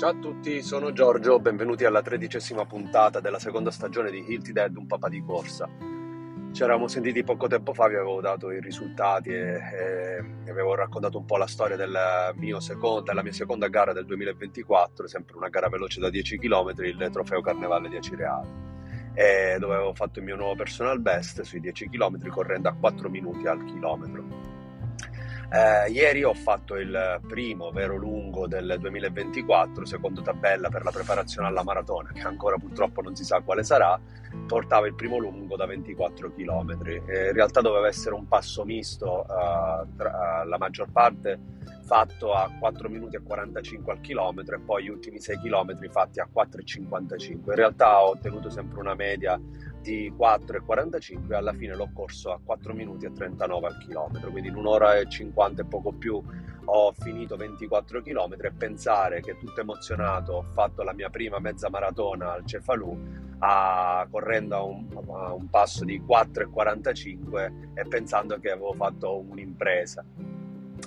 Ciao a tutti, sono Giorgio, benvenuti alla tredicesima puntata della seconda stagione di Hilti Dead, un papà di corsa. Ci eravamo sentiti poco tempo fa, vi avevo dato i risultati e, e avevo raccontato un po' la storia della, secondo, della mia seconda gara del 2024, sempre una gara veloce da 10 km, il trofeo Carnevale di Acireale, dove avevo fatto il mio nuovo personal best sui 10 km correndo a 4 minuti al chilometro. Eh, ieri ho fatto il primo vero lungo del 2024, secondo tabella per la preparazione alla maratona, che ancora purtroppo non si sa quale sarà. Portava il primo lungo da 24 km. Eh, in realtà doveva essere un passo misto, eh, tra, la maggior parte fatto a 4 minuti e 45 al chilometro e poi gli ultimi 6 km fatti a 4,55. In realtà ho ottenuto sempre una media di 4,45 e alla fine l'ho corso a 4 minuti e 39 al chilometro, quindi in un'ora e 50 e poco più ho finito 24 km e pensare che tutto emozionato ho fatto la mia prima mezza maratona al Cefalù a, correndo a un, a un passo di 4,45 e pensando che avevo fatto un'impresa.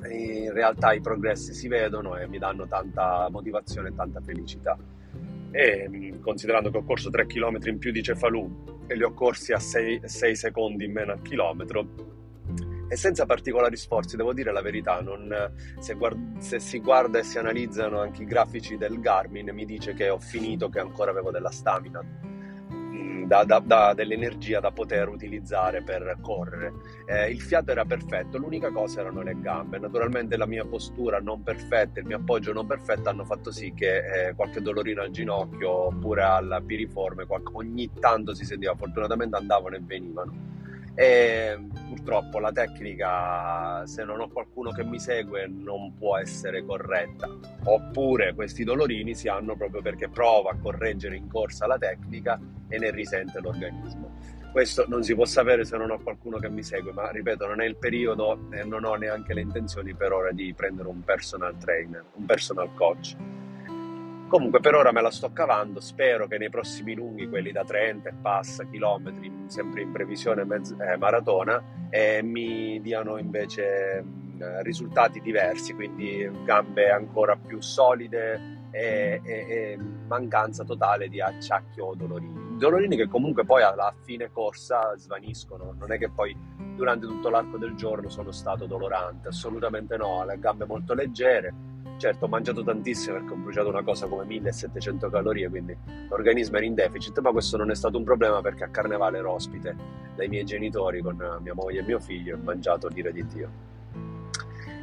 In realtà i progressi si vedono e mi danno tanta motivazione e tanta felicità e considerando che ho corso 3 km in più di Cefalù e li ho corsi a 6, 6 secondi in meno al chilometro e senza particolari sforzi, devo dire la verità, non, se, guard- se, si guarda e si analizzano anche i grafici del Garmin mi dice che ho finito, che ancora avevo della stamina da, da, da, dell'energia da poter utilizzare per correre. Eh, il fiato era perfetto, l'unica cosa erano le gambe. Naturalmente la mia postura non perfetta, il mio appoggio non perfetto hanno fatto sì che eh, qualche dolorino al ginocchio oppure alla piriforme qualche, ogni tanto si sentiva, fortunatamente andavano e venivano e purtroppo la tecnica se non ho qualcuno che mi segue non può essere corretta. Oppure questi dolorini si hanno proprio perché prova a correggere in corsa la tecnica e ne risente l'organismo. Questo non si può sapere se non ho qualcuno che mi segue ma ripeto non è il periodo e non ho neanche le intenzioni per ora di prendere un personal trainer un personal coach Comunque per ora me la sto cavando, spero che nei prossimi lunghi, quelli da 30 e passa chilometri, sempre in previsione mezz- eh, maratona, eh, mi diano invece mh, risultati diversi, quindi gambe ancora più solide e, e, e mancanza totale di acciacchio o dolorini. Dolorini che comunque poi alla fine corsa svaniscono, non è che poi durante tutto l'arco del giorno sono stato dolorante, assolutamente no, le gambe molto leggere Certo, ho mangiato tantissimo perché ho bruciato una cosa come 1700 calorie, quindi l'organismo era in deficit, ma questo non è stato un problema perché a Carnevale ero ospite dai miei genitori con mia moglie e mio figlio e ho mangiato dire di Dio.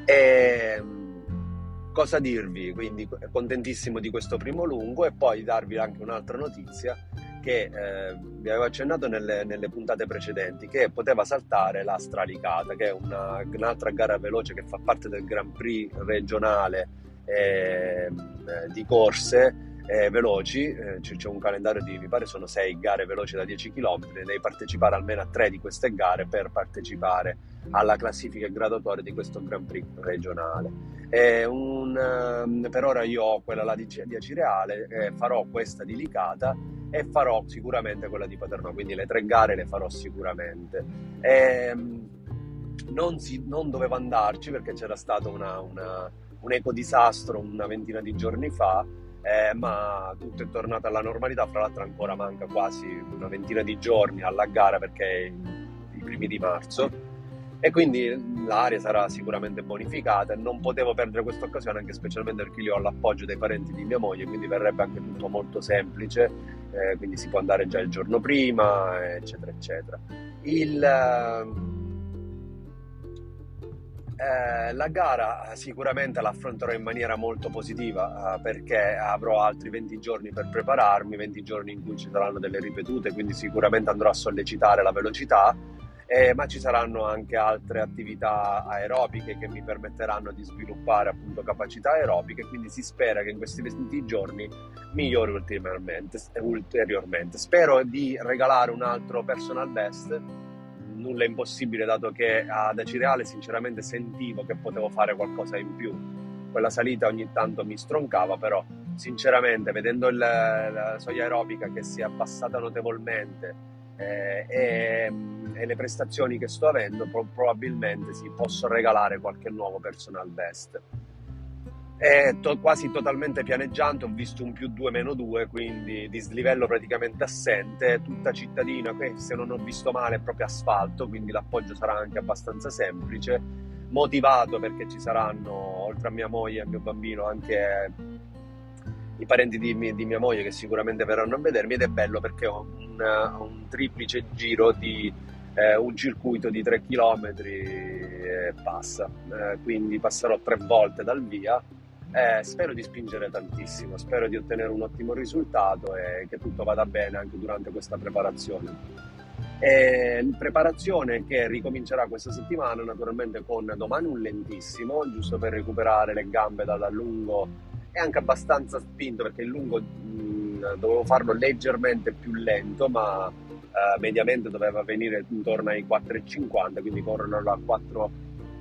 E ehm, cosa dirvi? Quindi contentissimo di questo primo lungo e poi darvi anche un'altra notizia che eh, vi avevo accennato nelle, nelle, puntate precedenti, che poteva saltare la Stralicata, che è una, un'altra gara veloce che fa parte del Grand Prix regionale Ehm, eh, di corse eh, veloci, eh, c'è un calendario di, mi pare sono sei gare veloci da 10 km, devi partecipare almeno a tre di queste gare per partecipare alla classifica graduatoria di questo Grand Prix regionale. Un, um, per ora io ho quella là di, di Acireale, eh, farò questa di Licata e farò sicuramente quella di Paternò, quindi le tre gare le farò sicuramente. E, ehm, non, si, non dovevo andarci perché c'era stata una, una un ecodisastro una ventina di giorni fa, eh, ma tutto è tornato alla normalità, fra l'altro ancora manca quasi una ventina di giorni alla gara perché è i primi di marzo. E quindi l'area sarà sicuramente bonificata. Non potevo perdere questa occasione anche specialmente perché io ho l'appoggio dei parenti di mia moglie quindi verrebbe anche tutto molto semplice. Eh, quindi si può andare già il giorno prima eccetera eccetera. Il, eh, la gara sicuramente l'affronterò in maniera molto positiva eh, perché avrò altri 20 giorni per prepararmi, 20 giorni in cui ci saranno delle ripetute, quindi sicuramente andrò a sollecitare la velocità, eh, ma ci saranno anche altre attività aerobiche che mi permetteranno di sviluppare appunto capacità aerobiche, quindi si spera che in questi 20 giorni migliori ulteriormente. Spero di regalare un altro personal best nulla è impossibile dato che ad Acireale sinceramente sentivo che potevo fare qualcosa in più. Quella salita ogni tanto mi stroncava, però sinceramente vedendo il, la soglia aerobica che si è abbassata notevolmente eh, e, e, le prestazioni che sto avendo, pro- probabilmente sì, posso regalare qualche nuovo personal best. È to- quasi totalmente pianeggiante, ho visto un più 2 meno 2, quindi dislivello praticamente assente, tutta cittadina, se non ho visto male è proprio asfalto, quindi l'appoggio sarà anche abbastanza semplice, motivato perché ci saranno, oltre a mia moglie e mio bambino, anche i parenti di, mia, di mia moglie che sicuramente verranno a vedermi ed è bello perché ho un, un triplice giro di eh, un circuito di 3 km e passa, eh, quindi passerò tre volte dal via eh, spero di spingere tantissimo, spero di ottenere un ottimo risultato e che tutto vada bene anche durante questa preparazione. E preparazione che ricomincerà questa settimana naturalmente con domani un lentissimo, giusto per recuperare le gambe dal lungo e anche abbastanza spinto perché il lungo mh, dovevo farlo leggermente più lento ma eh, mediamente doveva venire intorno ai 4,50 quindi correrlo a 4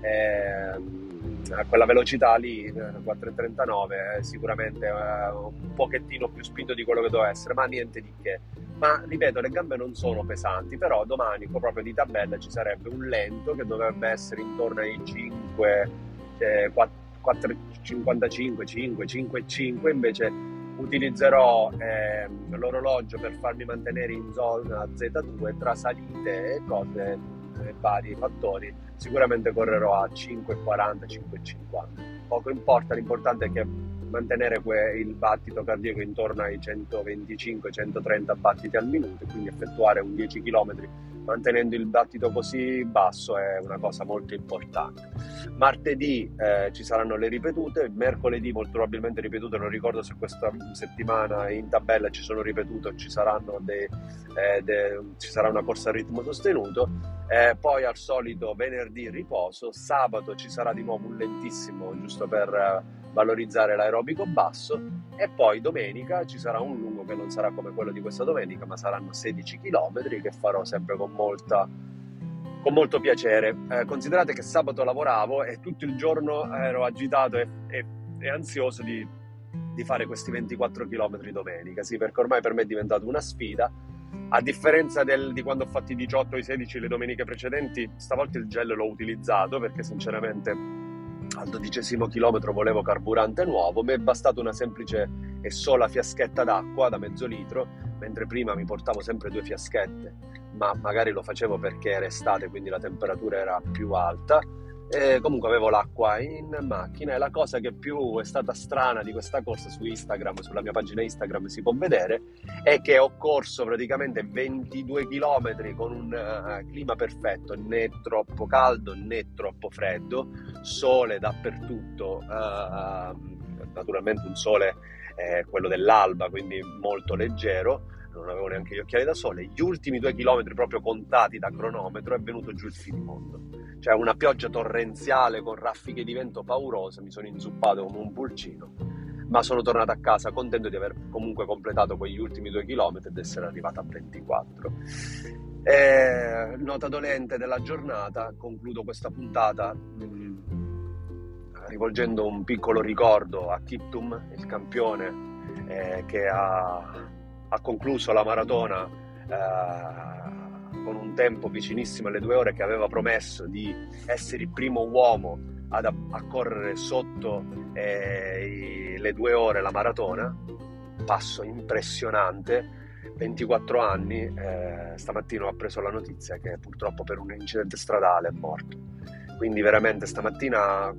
eh, a quella velocità lì, 4,39, eh, sicuramente eh, un pochettino più spinto di quello che doveva essere, ma niente di che. Ma ripeto, le gambe non sono pesanti, però domani proprio di tabella ci sarebbe un lento che dovrebbe essere intorno ai 5, eh, 4, 55, 5, 5, 5, invece utilizzerò eh, l'orologio per farmi mantenere in zona Z2 tra salite e cose vari fattori, sicuramente correrò a 5,40, 5,50. Poco importa, l'importante è che mantenere il battito cardiaco intorno ai 125-130 battiti al minuto quindi effettuare un 10 km mantenendo il battito così basso è una cosa molto importante. Martedì eh, ci saranno le ripetute, mercoledì molto probabilmente ripetute, non ricordo se questa settimana in tabella ci sono ripetute o ci, eh, de, ci sarà una corsa a ritmo sostenuto, eh, poi al solito venerdì riposo, sabato ci sarà di nuovo un lentissimo giusto per valorizzare l'aerobico basso e poi domenica ci sarà un lungo che non sarà come quello di questa domenica ma saranno 16 km che farò sempre con, molta, con molto piacere. Eh, considerate che sabato lavoravo e tutto il giorno ero agitato e, e, e ansioso di, di, fare questi 24 km domenica. Sì perché ormai per me è diventata una sfida. A differenza del, di quando ho fatto i 18 o i 16 le domeniche precedenti stavolta il gel l'ho utilizzato perché sinceramente al dodicesimo chilometro volevo carburante nuovo, mi è bastata una semplice e sola fiaschetta d'acqua da mezzo litro, mentre prima mi portavo sempre due fiaschette, ma magari lo facevo perché era estate, quindi la temperatura era più alta e comunque avevo l'acqua in macchina e la cosa che più è stata strana di questa corsa su Instagram, sulla mia pagina Instagram si può vedere, è che ho corso praticamente 22 km con un uh, clima perfetto, né troppo caldo né troppo freddo, sole dappertutto, uh, naturalmente un sole eh, quello dell'alba, quindi molto leggero, non avevo neanche gli occhiali da sole, gli ultimi due chilometri proprio contati da cronometro è venuto giù il finimondo cioè una pioggia torrenziale con raffiche di vento paurose, mi sono inzuppato come un pulcino, ma sono tornato a casa contento di aver comunque completato quegli ultimi due chilometri ed essere arrivato a 24. E, nota dolente della giornata, concludo questa puntata mm, rivolgendo un piccolo ricordo a Kiptum, il campione eh, che ha, ha, concluso la maratona. Eh, con un tempo vicinissimo alle due ore che aveva promesso di essere il primo uomo ad, a correre sotto eh, le due ore la maratona, passo impressionante, 24 anni, eh, stamattina ho preso la notizia che purtroppo per un incidente stradale è morto. Quindi veramente stamattina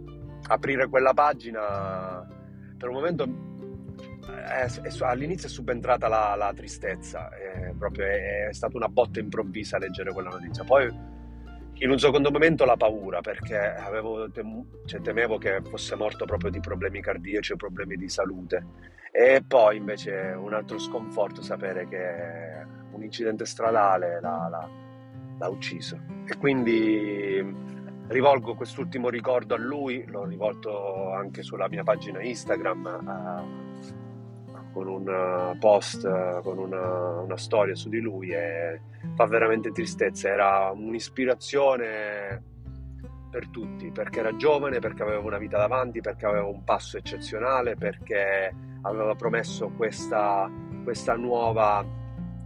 aprire quella pagina per un momento all'inizio è subentrata la, la tristezza, è, proprio, è, è, stata una botta improvvisa leggere quella notizia. Poi in un secondo momento la paura, perché avevo tem- cioè, temevo che fosse morto proprio di problemi cardiaci o problemi di salute. E poi invece un altro sconforto sapere che un incidente stradale l'ha, l'ha, l'ha ucciso. E quindi rivolgo quest'ultimo ricordo a lui, l'ho rivolto anche sulla mia pagina Instagram. A, con un eh, post, eh, con una, una, storia su di lui e fa veramente tristezza. Era un'ispirazione per tutti, perché era giovane, perché aveva una vita davanti, perché aveva un passo eccezionale, perché aveva promesso questa, questa nuova,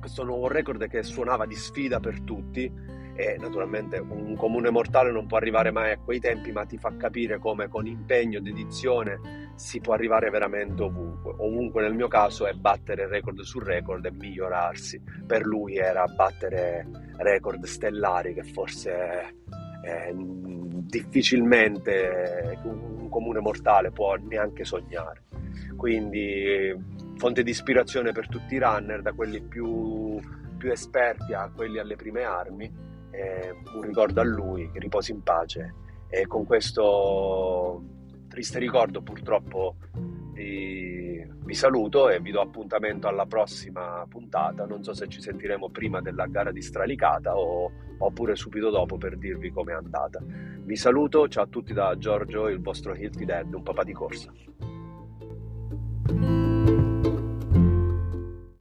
questo nuovo record che suonava di sfida per tutti e naturalmente un comune mortale non può arrivare mai a quei tempi, ma ti fa capire come con impegno, dedizione si può arrivare veramente ovunque. Ovunque nel mio caso è battere record su record e migliorarsi. Per lui era battere record stellari che forse eh, difficilmente un comune mortale può neanche sognare. Quindi fonte di ispirazione per tutti i runner, da quelli più, più esperti a quelli alle prime armi eh, un ricordo a lui, che riposi in pace e con questo triste ricordo purtroppo vi, vi, saluto e vi do appuntamento alla prossima puntata. Non so se ci sentiremo prima della gara di Stralicata o, oppure subito dopo per dirvi com'è andata. Vi saluto, ciao a tutti da Giorgio, il vostro Hilti Dead, un papà di corsa.